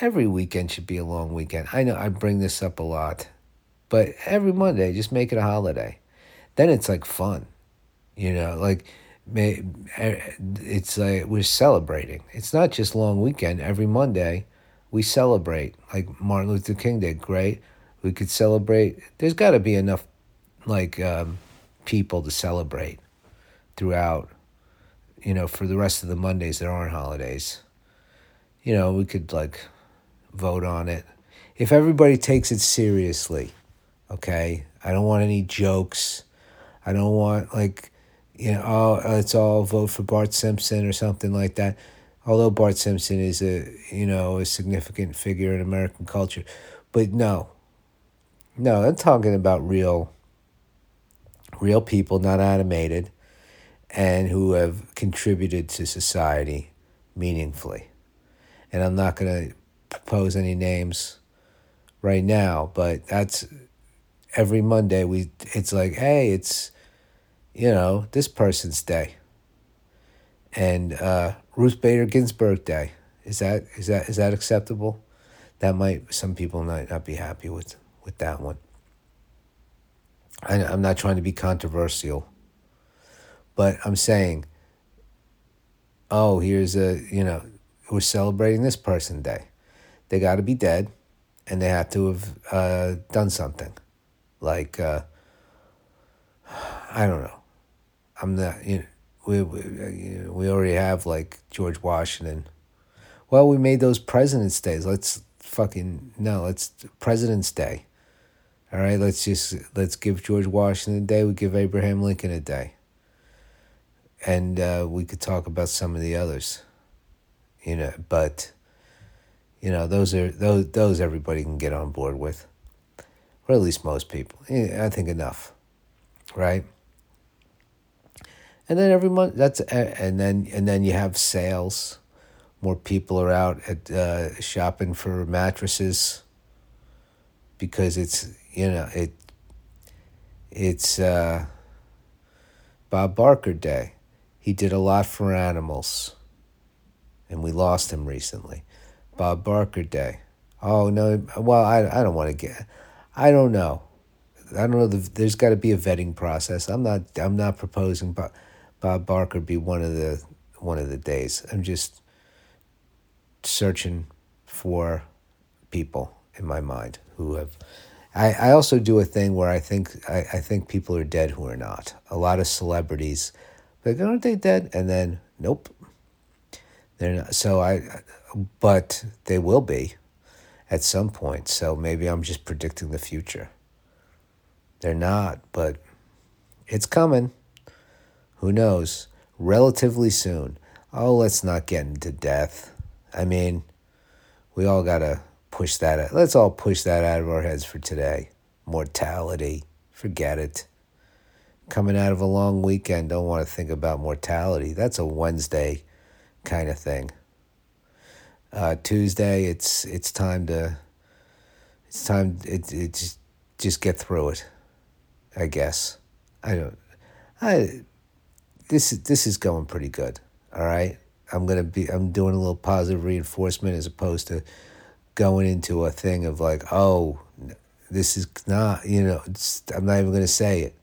every weekend should be a long weekend. I know I bring this up a lot, but every Monday, just make it a holiday. Then it's like fun, you know, like may it's like we're celebrating. It's not just long weekend. Every Monday, we celebrate like Martin Luther King did. Great, we could celebrate. There's got to be enough like um, people to celebrate throughout. You know, for the rest of the Mondays that aren't holidays. You know, we could like vote on it. If everybody takes it seriously, okay? I don't want any jokes. I don't want like you know, oh, let's all vote for Bart Simpson or something like that. Although Bart Simpson is a you know a significant figure in American culture, but no, no, I'm talking about real, real people, not animated, and who have contributed to society meaningfully. And I'm not going to propose any names right now, but that's every Monday we it's like, hey, it's you know, this person's day. And uh, Ruth Bader Ginsburg Day. Is that is that is that acceptable? That might some people might not be happy with with that one. I, I'm not trying to be controversial, but I'm saying, oh, here's a you know, we're celebrating this person day. They got to be dead, and they have to have uh, done something, like uh, I don't know I'm not, you know, we, we, we already have like George Washington. Well, we made those President's Days. Let's fucking, no, let's President's Day. All right, let's just, let's give George Washington a day. We give Abraham Lincoln a day. And uh, we could talk about some of the others, you know, but, you know, those are, those, those everybody can get on board with. Or at least most people. I think enough, right? and then every month that's and then and then you have sales more people are out at uh, shopping for mattresses because it's you know it it's uh, Bob Barker Day. He did a lot for animals, and we lost him recently. Bob Barker Day. Oh no! Well, I I don't want to get. I don't know. I don't know. The, there's got to be a vetting process. I'm not. I'm not proposing, but Bob Barker be one of the one of the days. I'm just searching for people in my mind who have. I, I also do a thing where I think I, I think people are dead who are not. A lot of celebrities, like aren't they dead? And then nope, they're not. So I, but they will be, at some point. So maybe I'm just predicting the future. They're not, but it's coming who knows, relatively soon. Oh, let's not get into death. I mean, we all got to push that. Out. Let's all push that out of our heads for today. Mortality, forget it. Coming out of a long weekend, don't want to think about mortality. That's a Wednesday kind of thing. Uh, Tuesday, it's it's time to it's time it it's just get through it. I guess I don't I this this is going pretty good. All right, I'm gonna be I'm doing a little positive reinforcement as opposed to going into a thing of like, oh, this is not you know I'm not even gonna say it.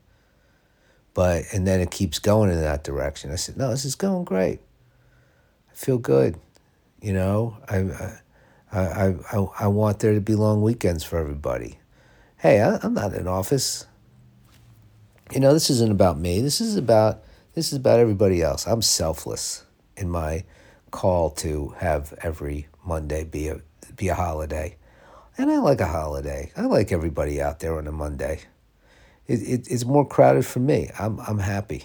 But and then it keeps going in that direction. I said, no, this is going great. I feel good. You know, I I I I want there to be long weekends for everybody. Hey, I, I'm not in office. You know, this isn't about me. This is about this is about everybody else. I'm selfless in my call to have every Monday be a be a holiday, and I like a holiday. I like everybody out there on a Monday. It, it it's more crowded for me. I'm I'm happy.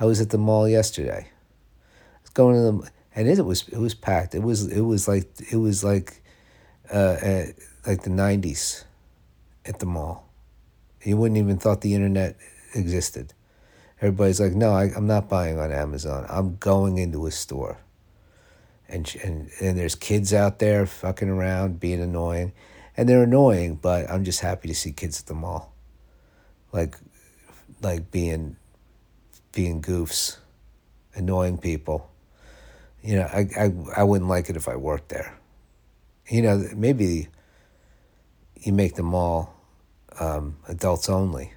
I was at the mall yesterday. I was going to the and it was it was packed. It was it was like it was like uh, uh, like the nineties at the mall. You wouldn't even thought the internet existed. Everybody's like, no, I, I'm not buying on Amazon. I'm going into a store. And, and and there's kids out there fucking around, being annoying, and they're annoying. But I'm just happy to see kids at the mall, like, like being, being goofs, annoying people. You know, I I I wouldn't like it if I worked there. You know, maybe you make them all um, adults only.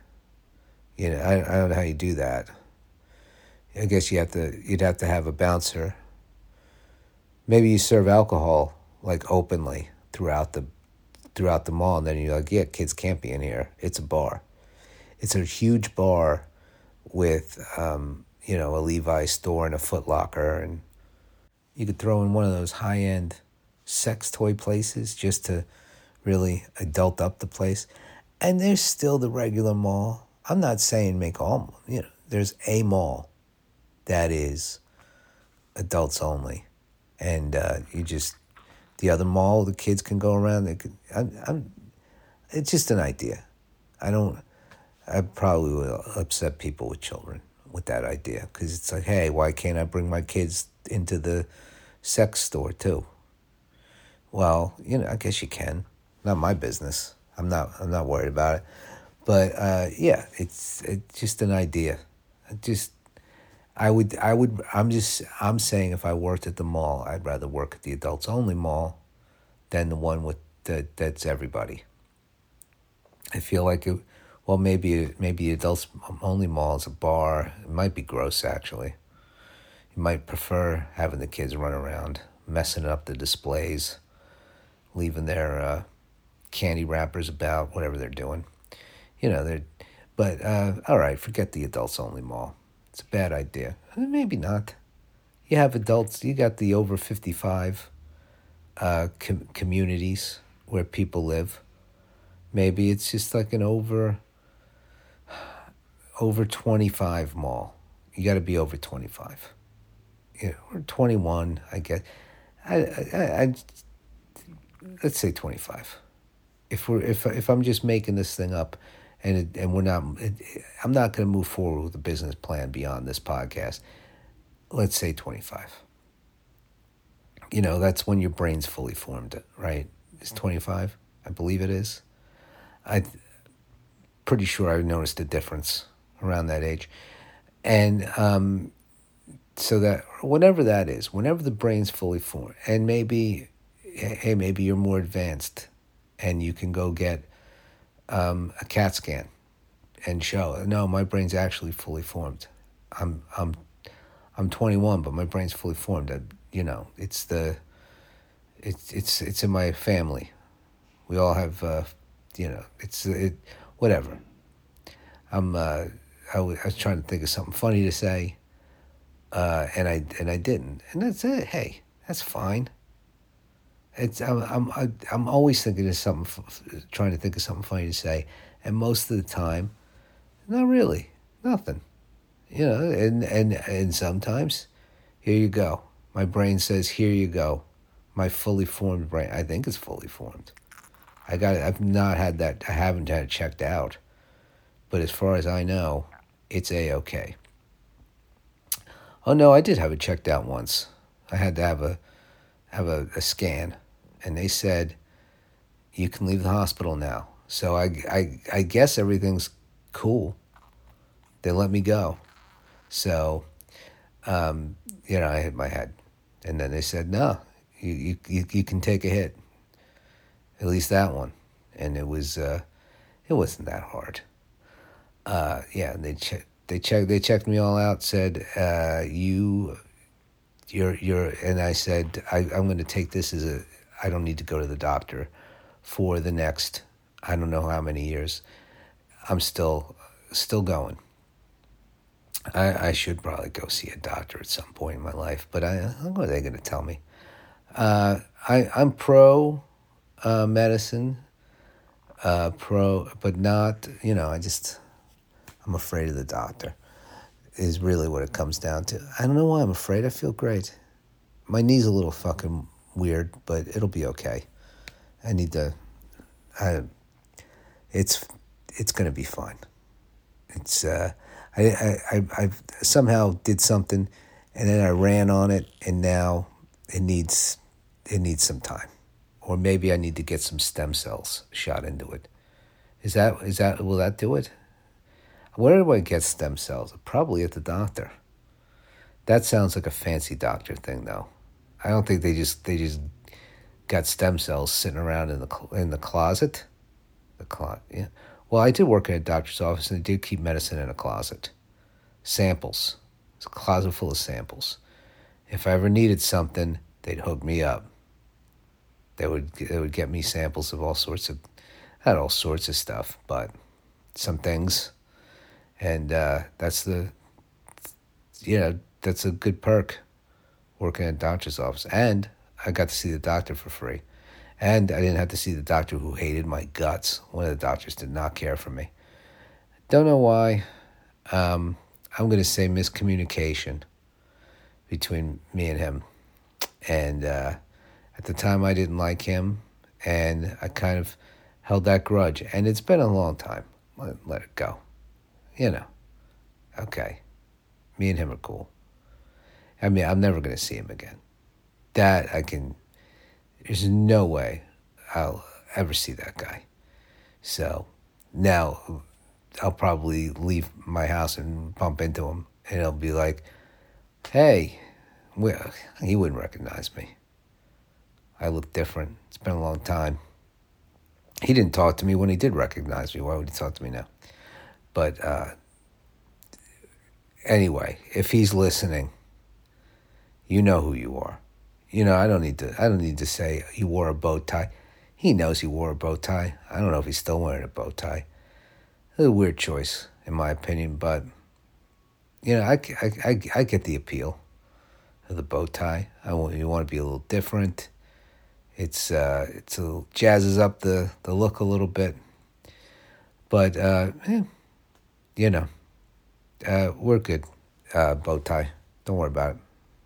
You know, I, I don't know how you do that. I guess you have to. You'd have to have a bouncer. Maybe you serve alcohol like openly throughout the throughout the mall, and then you're like, yeah, kids can't be in here. It's a bar. It's a huge bar with um, you know a Levi store and a Foot Locker, and you could throw in one of those high end sex toy places just to really adult up the place. And there's still the regular mall. I'm not saying make all, you know, there's a mall that is adults only. And uh, you just, the other mall, the kids can go around. They could, I'm, I'm, it's just an idea. I don't, I probably will upset people with children with that idea because it's like, hey, why can't I bring my kids into the sex store too? Well, you know, I guess you can. Not my business. I'm not. I'm not worried about it. But uh, yeah, it's it's just an idea. just I would I would I'm just I'm saying if I worked at the mall, I'd rather work at the adults only mall than the one with that that's everybody. I feel like it well maybe maybe adults only mall is a bar. It might be gross actually. You might prefer having the kids run around, messing up the displays, leaving their uh, candy wrappers about, whatever they're doing. You know, they're, but uh, all right, forget the adults only mall. It's a bad idea. Maybe not. You have adults, you got the over 55 uh, com- communities where people live. Maybe it's just like an over over 25 mall. You got to be over 25. You know, or 21, I guess. I, I, I, let's say 25 if we're if if I'm just making this thing up, and it, and we're not, it, I'm not going to move forward with a business plan beyond this podcast. Let's say 25. You know, that's when your brain's fully formed, right? It's 25, I believe it is. I pretty sure I noticed a difference around that age, and um, so that whatever that is, whenever the brain's fully formed, and maybe, hey, maybe you're more advanced and you can go get um, a CAT scan and show no, my brain's actually fully formed. I'm I'm I'm 21, but my brain's fully formed. I, you know, it's the it's it's it's in my family. We all have, uh, you know, it's it whatever. I'm uh, I, was, trying to think of something funny to say, uh, and I and I didn't, and that's it. Hey, that's fine. It's I'm I'm I'm always thinking of something, trying to think of something funny to say, and most of the time, not really, nothing. You know, and and and sometimes, here you go. My brain says, "Here you go." My fully formed brain. I think it's fully formed. I got. I've not had that. I haven't had it checked out, but as far as I know, it's a okay. Oh no, I did have it checked out once. I had to have a have a, a scan, and they said you can leave the hospital now. So I, I, I guess everything's cool. They let me go. So, um, you know, I hit my head. And then they said, no, you, you, you can take a hit. At least that one. And it was, uh, it wasn't that hard. Uh, yeah, they checked, they checked, they checked me all out, said, uh, you you're you're and I said I, I'm going to take this as a I don't need to go to the doctor for the next I don't know how many years. I'm still still going. I, I should probably go see a doctor at some point in my life, but I, what are they going to tell me? Uh, I, I'm pro uh, medicine, uh, pro, but not, you know, I just, I'm afraid of the doctor is really what it comes down to. I don't know why I'm afraid. I feel great. My knee's a little fucking weird, but it'll be okay. I need to. I. It's it's gonna be fine. It's uh, I I I I've somehow did something, and then I ran on it, and now it needs it needs some time, or maybe I need to get some stem cells shot into it. Is that is that will that do it? Where do I get stem cells? Probably at the doctor. That sounds like a fancy doctor thing, though. I don't think they just they just got stem cells sitting around in the in the closet. The closet, yeah. Well, I did work at a doctor's office, and they did keep medicine in a closet. Samples. It's a closet full of samples. If I ever needed something, they'd hook me up. They would they would get me samples of all sorts of, not all sorts of stuff, but some things, and uh, that's the, you know, that's a good perk, working at a doctor's office, and I got to see the doctor for free. And I didn't have to see the doctor who hated my guts. One of the doctors did not care for me. Don't know why. Um, I'm going to say miscommunication between me and him. And uh, at the time, I didn't like him, and I kind of held that grudge. And it's been a long time. Let, let it go. You know. Okay. Me and him are cool. I mean, I'm never going to see him again. That I can there's no way I'll ever see that guy. So now I'll probably leave my house and bump into him, and he'll be like, "Hey," well, he wouldn't recognize me. I look different. It's been a long time. He didn't talk to me when he did recognize me. Why would he talk to me now? But uh, anyway, if he's listening, you know who you are. You know, I don't need to. I don't need to say he wore a bow tie. He knows he wore a bow tie. I don't know if he's still wearing a bow tie. a weird choice, in my opinion, but you know, I, I, I, I get the appeal of the bow tie. I want you want to be a little different. It's uh, it's a jazzes up the the look a little bit, but uh, eh, you know, uh, we're good. Uh, bow tie. Don't worry about it.